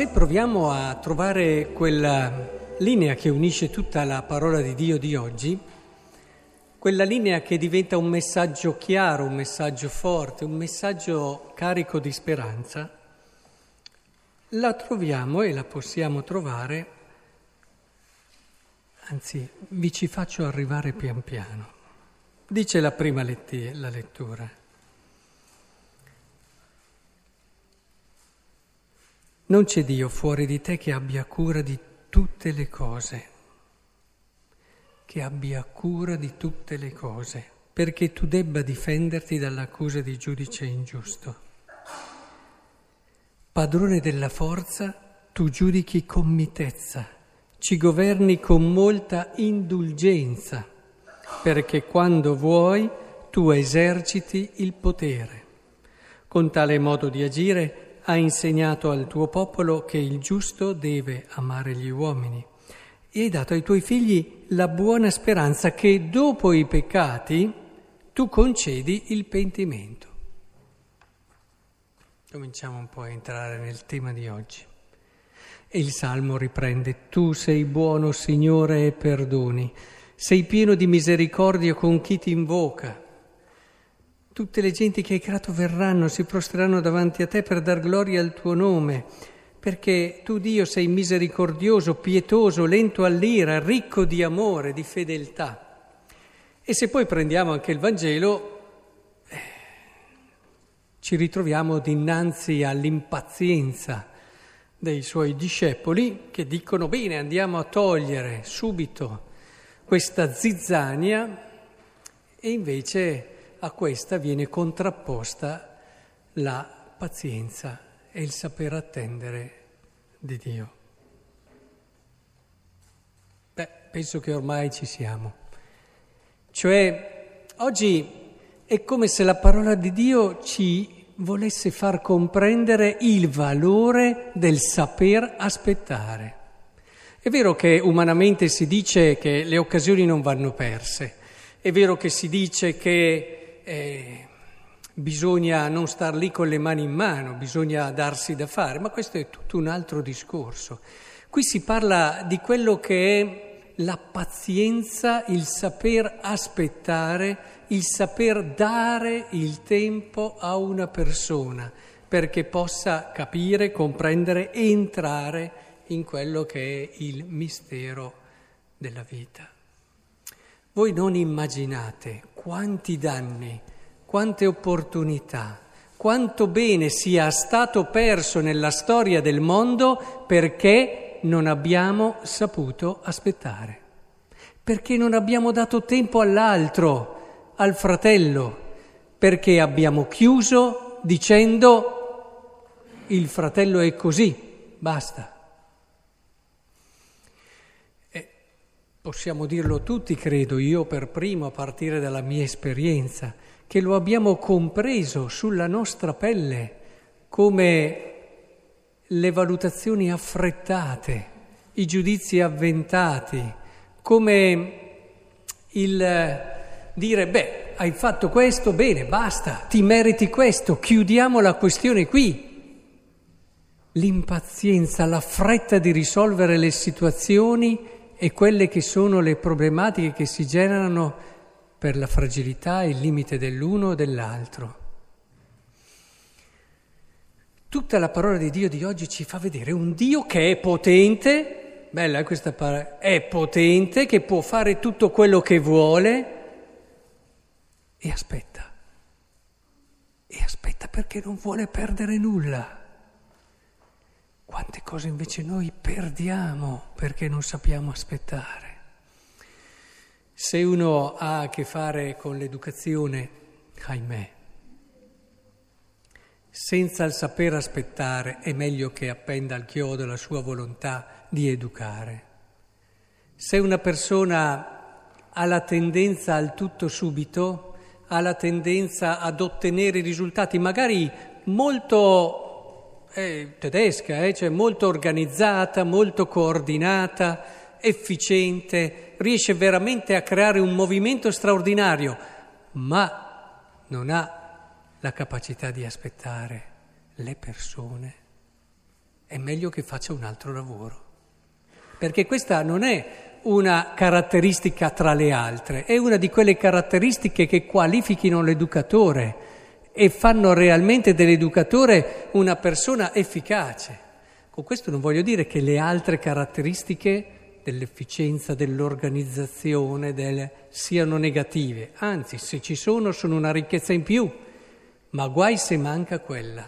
Se proviamo a trovare quella linea che unisce tutta la parola di Dio di oggi, quella linea che diventa un messaggio chiaro, un messaggio forte, un messaggio carico di speranza, la troviamo e la possiamo trovare, anzi vi ci faccio arrivare pian piano. Dice la prima letti- la lettura. Non c'è Dio fuori di te che abbia cura di tutte le cose, che abbia cura di tutte le cose, perché tu debba difenderti dall'accusa di giudice ingiusto. Padrone della forza, tu giudichi con mitezza, ci governi con molta indulgenza, perché quando vuoi tu eserciti il potere. Con tale modo di agire ha insegnato al tuo popolo che il giusto deve amare gli uomini e hai dato ai tuoi figli la buona speranza che dopo i peccati tu concedi il pentimento. Cominciamo un po' a entrare nel tema di oggi. E il Salmo riprende, Tu sei buono Signore e perdoni, sei pieno di misericordia con chi ti invoca. Tutte le genti che hai creato verranno, si prostreranno davanti a te per dar gloria al tuo nome, perché tu Dio sei misericordioso, pietoso, lento all'ira, ricco di amore, di fedeltà. E se poi prendiamo anche il Vangelo, eh, ci ritroviamo dinanzi all'impazienza dei suoi discepoli che dicono bene andiamo a togliere subito questa zizzania e invece a questa viene contrapposta la pazienza e il saper attendere di Dio. Beh, penso che ormai ci siamo. Cioè, oggi è come se la parola di Dio ci volesse far comprendere il valore del saper aspettare. È vero che umanamente si dice che le occasioni non vanno perse, è vero che si dice che eh, bisogna non star lì con le mani in mano, bisogna darsi da fare, ma questo è tutto un altro discorso. Qui si parla di quello che è la pazienza, il saper aspettare, il saper dare il tempo a una persona perché possa capire, comprendere, entrare in quello che è il mistero della vita. Voi non immaginate quanti danni, quante opportunità, quanto bene sia stato perso nella storia del mondo perché non abbiamo saputo aspettare, perché non abbiamo dato tempo all'altro, al fratello, perché abbiamo chiuso dicendo il fratello è così, basta. Possiamo dirlo tutti, credo, io per primo, a partire dalla mia esperienza, che lo abbiamo compreso sulla nostra pelle come le valutazioni affrettate, i giudizi avventati, come il dire, beh, hai fatto questo, bene, basta, ti meriti questo, chiudiamo la questione qui. L'impazienza, la fretta di risolvere le situazioni e quelle che sono le problematiche che si generano per la fragilità e il limite dell'uno o dell'altro. Tutta la parola di Dio di oggi ci fa vedere un Dio che è potente, bella questa parola, è potente, che può fare tutto quello che vuole e aspetta. E aspetta perché non vuole perdere nulla. Quante cose invece noi perdiamo perché non sappiamo aspettare. Se uno ha a che fare con l'educazione, ahimè, senza il saper aspettare è meglio che appenda al chiodo la sua volontà di educare. Se una persona ha la tendenza al tutto subito, ha la tendenza ad ottenere risultati magari molto è tedesca, eh? cioè molto organizzata, molto coordinata, efficiente, riesce veramente a creare un movimento straordinario, ma non ha la capacità di aspettare le persone è meglio che faccia un altro lavoro. Perché questa non è una caratteristica tra le altre, è una di quelle caratteristiche che qualifichino l'educatore e fanno realmente dell'educatore una persona efficace. Con questo non voglio dire che le altre caratteristiche dell'efficienza, dell'organizzazione, del, siano negative, anzi se ci sono sono una ricchezza in più, ma guai se manca quella.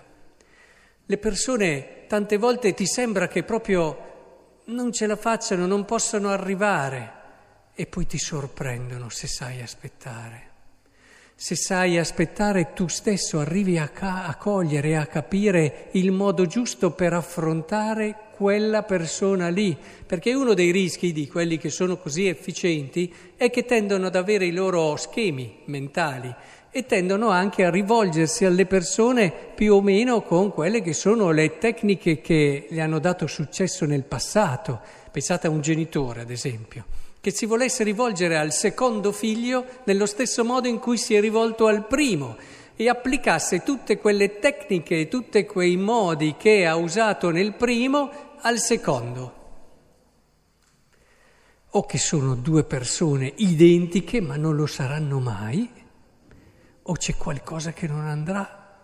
Le persone tante volte ti sembra che proprio non ce la facciano, non possano arrivare e poi ti sorprendono se sai aspettare. Se sai aspettare tu stesso arrivi a, ca- a cogliere, a capire il modo giusto per affrontare quella persona lì, perché uno dei rischi di quelli che sono così efficienti è che tendono ad avere i loro schemi mentali e tendono anche a rivolgersi alle persone più o meno con quelle che sono le tecniche che gli hanno dato successo nel passato. Pensate a un genitore, ad esempio, che si volesse rivolgere al secondo figlio nello stesso modo in cui si è rivolto al primo e applicasse tutte quelle tecniche e tutti quei modi che ha usato nel primo al secondo. O che sono due persone identiche ma non lo saranno mai o c'è qualcosa che non andrà?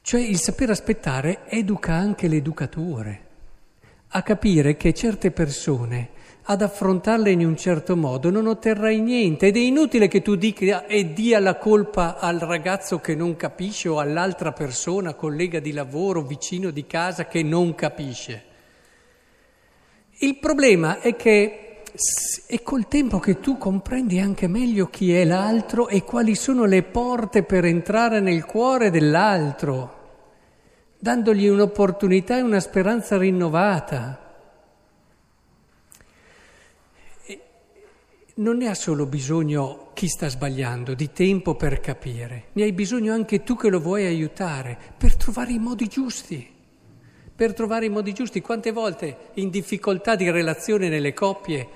Cioè il saper aspettare educa anche l'educatore a capire che certe persone ad affrontarle in un certo modo non otterrai niente ed è inutile che tu dica e dia la colpa al ragazzo che non capisce o all'altra persona, collega di lavoro, vicino di casa che non capisce. Il problema è che è col tempo che tu comprendi anche meglio chi è l'altro e quali sono le porte per entrare nel cuore dell'altro, dandogli un'opportunità e una speranza rinnovata. Non ne ha solo bisogno chi sta sbagliando di tempo per capire, ne hai bisogno anche tu che lo vuoi aiutare per trovare i modi giusti. Per trovare i modi giusti, quante volte in difficoltà di relazione nelle coppie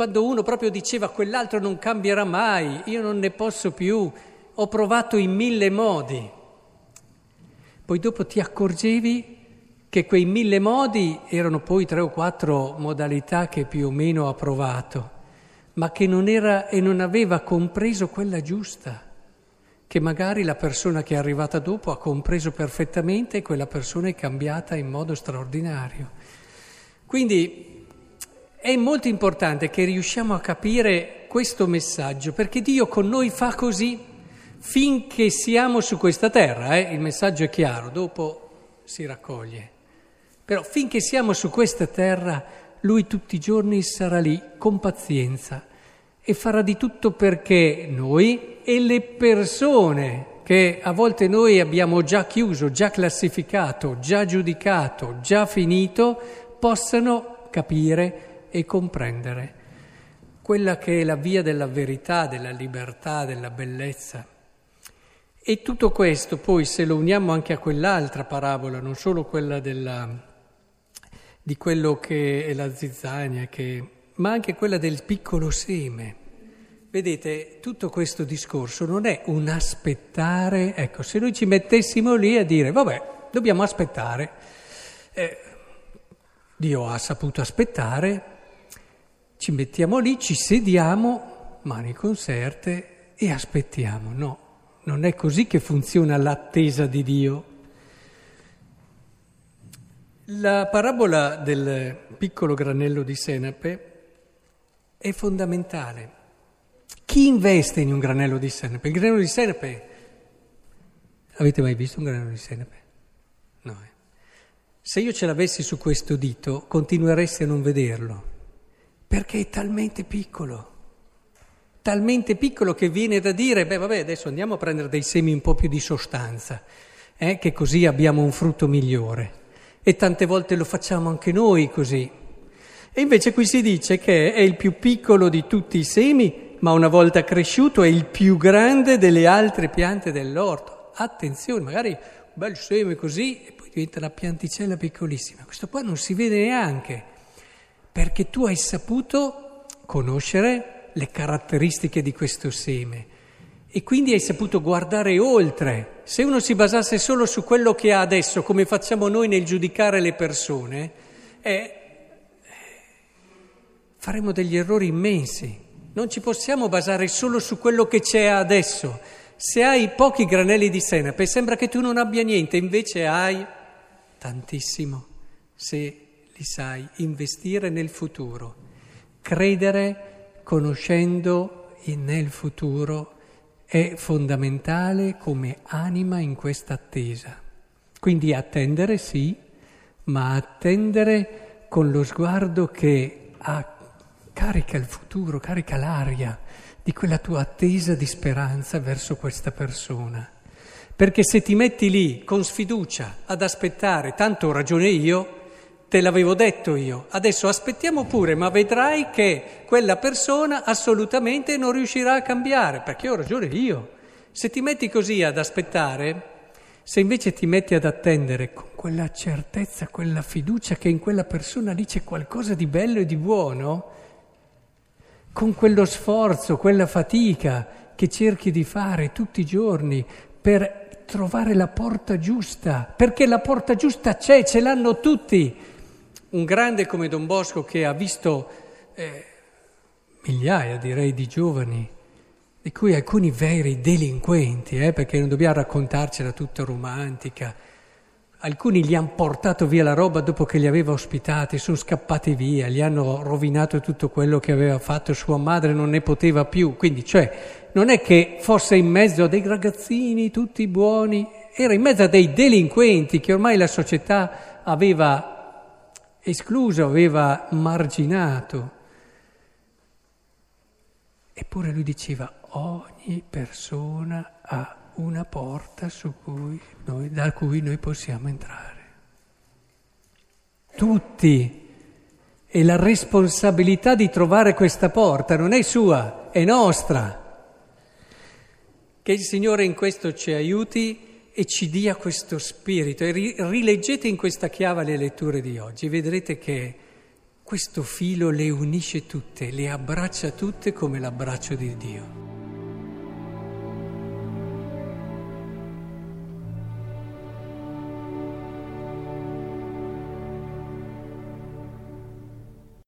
quando uno proprio diceva quell'altro non cambierà mai, io non ne posso più, ho provato in mille modi. Poi dopo ti accorgevi che quei mille modi erano poi tre o quattro modalità che più o meno ha provato, ma che non era e non aveva compreso quella giusta, che magari la persona che è arrivata dopo ha compreso perfettamente e quella persona è cambiata in modo straordinario. Quindi è molto importante che riusciamo a capire questo messaggio, perché Dio con noi fa così finché siamo su questa terra, eh? il messaggio è chiaro, dopo si raccoglie. Però finché siamo su questa terra, Lui tutti i giorni sarà lì con pazienza e farà di tutto perché noi e le persone che a volte noi abbiamo già chiuso, già classificato, già giudicato, già finito, possano capire e comprendere quella che è la via della verità, della libertà, della bellezza. E tutto questo poi se lo uniamo anche a quell'altra parabola, non solo quella della, di quello che è la zizzania, che, ma anche quella del piccolo seme. Vedete, tutto questo discorso non è un aspettare, ecco, se noi ci mettessimo lì a dire, vabbè, dobbiamo aspettare, eh, Dio ha saputo aspettare, ci mettiamo lì, ci sediamo, mani conserte e aspettiamo. No, non è così che funziona l'attesa di Dio. La parabola del piccolo granello di senape è fondamentale. Chi investe in un granello di senape? Il granello di senape, avete mai visto un granello di senape? No. Eh. Se io ce l'avessi su questo dito, continueresti a non vederlo perché è talmente piccolo, talmente piccolo che viene da dire, beh vabbè adesso andiamo a prendere dei semi un po' più di sostanza, eh, che così abbiamo un frutto migliore. E tante volte lo facciamo anche noi così. E invece qui si dice che è il più piccolo di tutti i semi, ma una volta cresciuto è il più grande delle altre piante dell'orto. Attenzione, magari un bel seme così e poi diventa una pianticella piccolissima. Questo qua non si vede neanche perché tu hai saputo conoscere le caratteristiche di questo seme E quindi hai saputo guardare oltre. Se uno si basasse solo su quello che ha adesso, come facciamo noi nel giudicare le persone, eh, faremo degli errori immensi. Non ci possiamo basare solo su quello che c'è adesso. Se hai pochi granelli di senape, sembra che tu non abbia niente, invece hai tantissimo se li sai investire nel futuro. Credere conoscendo nel futuro è fondamentale come anima in questa attesa. Quindi attendere sì, ma attendere con lo sguardo che ha carica il futuro, carica l'aria di quella tua attesa di speranza verso questa persona. Perché se ti metti lì con sfiducia ad aspettare, tanto ho ragione io, te l'avevo detto io, adesso aspettiamo pure, ma vedrai che quella persona assolutamente non riuscirà a cambiare, perché ho ragione io. Se ti metti così ad aspettare, se invece ti metti ad attendere con quella certezza, quella fiducia che in quella persona lì c'è qualcosa di bello e di buono, con quello sforzo, quella fatica che cerchi di fare tutti i giorni per trovare la porta giusta, perché la porta giusta c'è, ce l'hanno tutti. Un grande come Don Bosco che ha visto eh, migliaia, direi, di giovani, di cui alcuni veri delinquenti, eh, perché non dobbiamo raccontarcela tutta romantica, Alcuni gli hanno portato via la roba dopo che li aveva ospitati, sono scappati via, gli hanno rovinato tutto quello che aveva fatto, sua madre non ne poteva più. Quindi, cioè, non è che fosse in mezzo a dei ragazzini tutti buoni, era in mezzo a dei delinquenti che ormai la società aveva escluso, aveva marginato. Eppure lui diceva, ogni persona ha una porta cui noi, da cui noi possiamo entrare. Tutti. E la responsabilità di trovare questa porta non è sua, è nostra. Che il Signore in questo ci aiuti e ci dia questo spirito. E rileggete in questa chiave le letture di oggi, vedrete che questo filo le unisce tutte, le abbraccia tutte come l'abbraccio di Dio.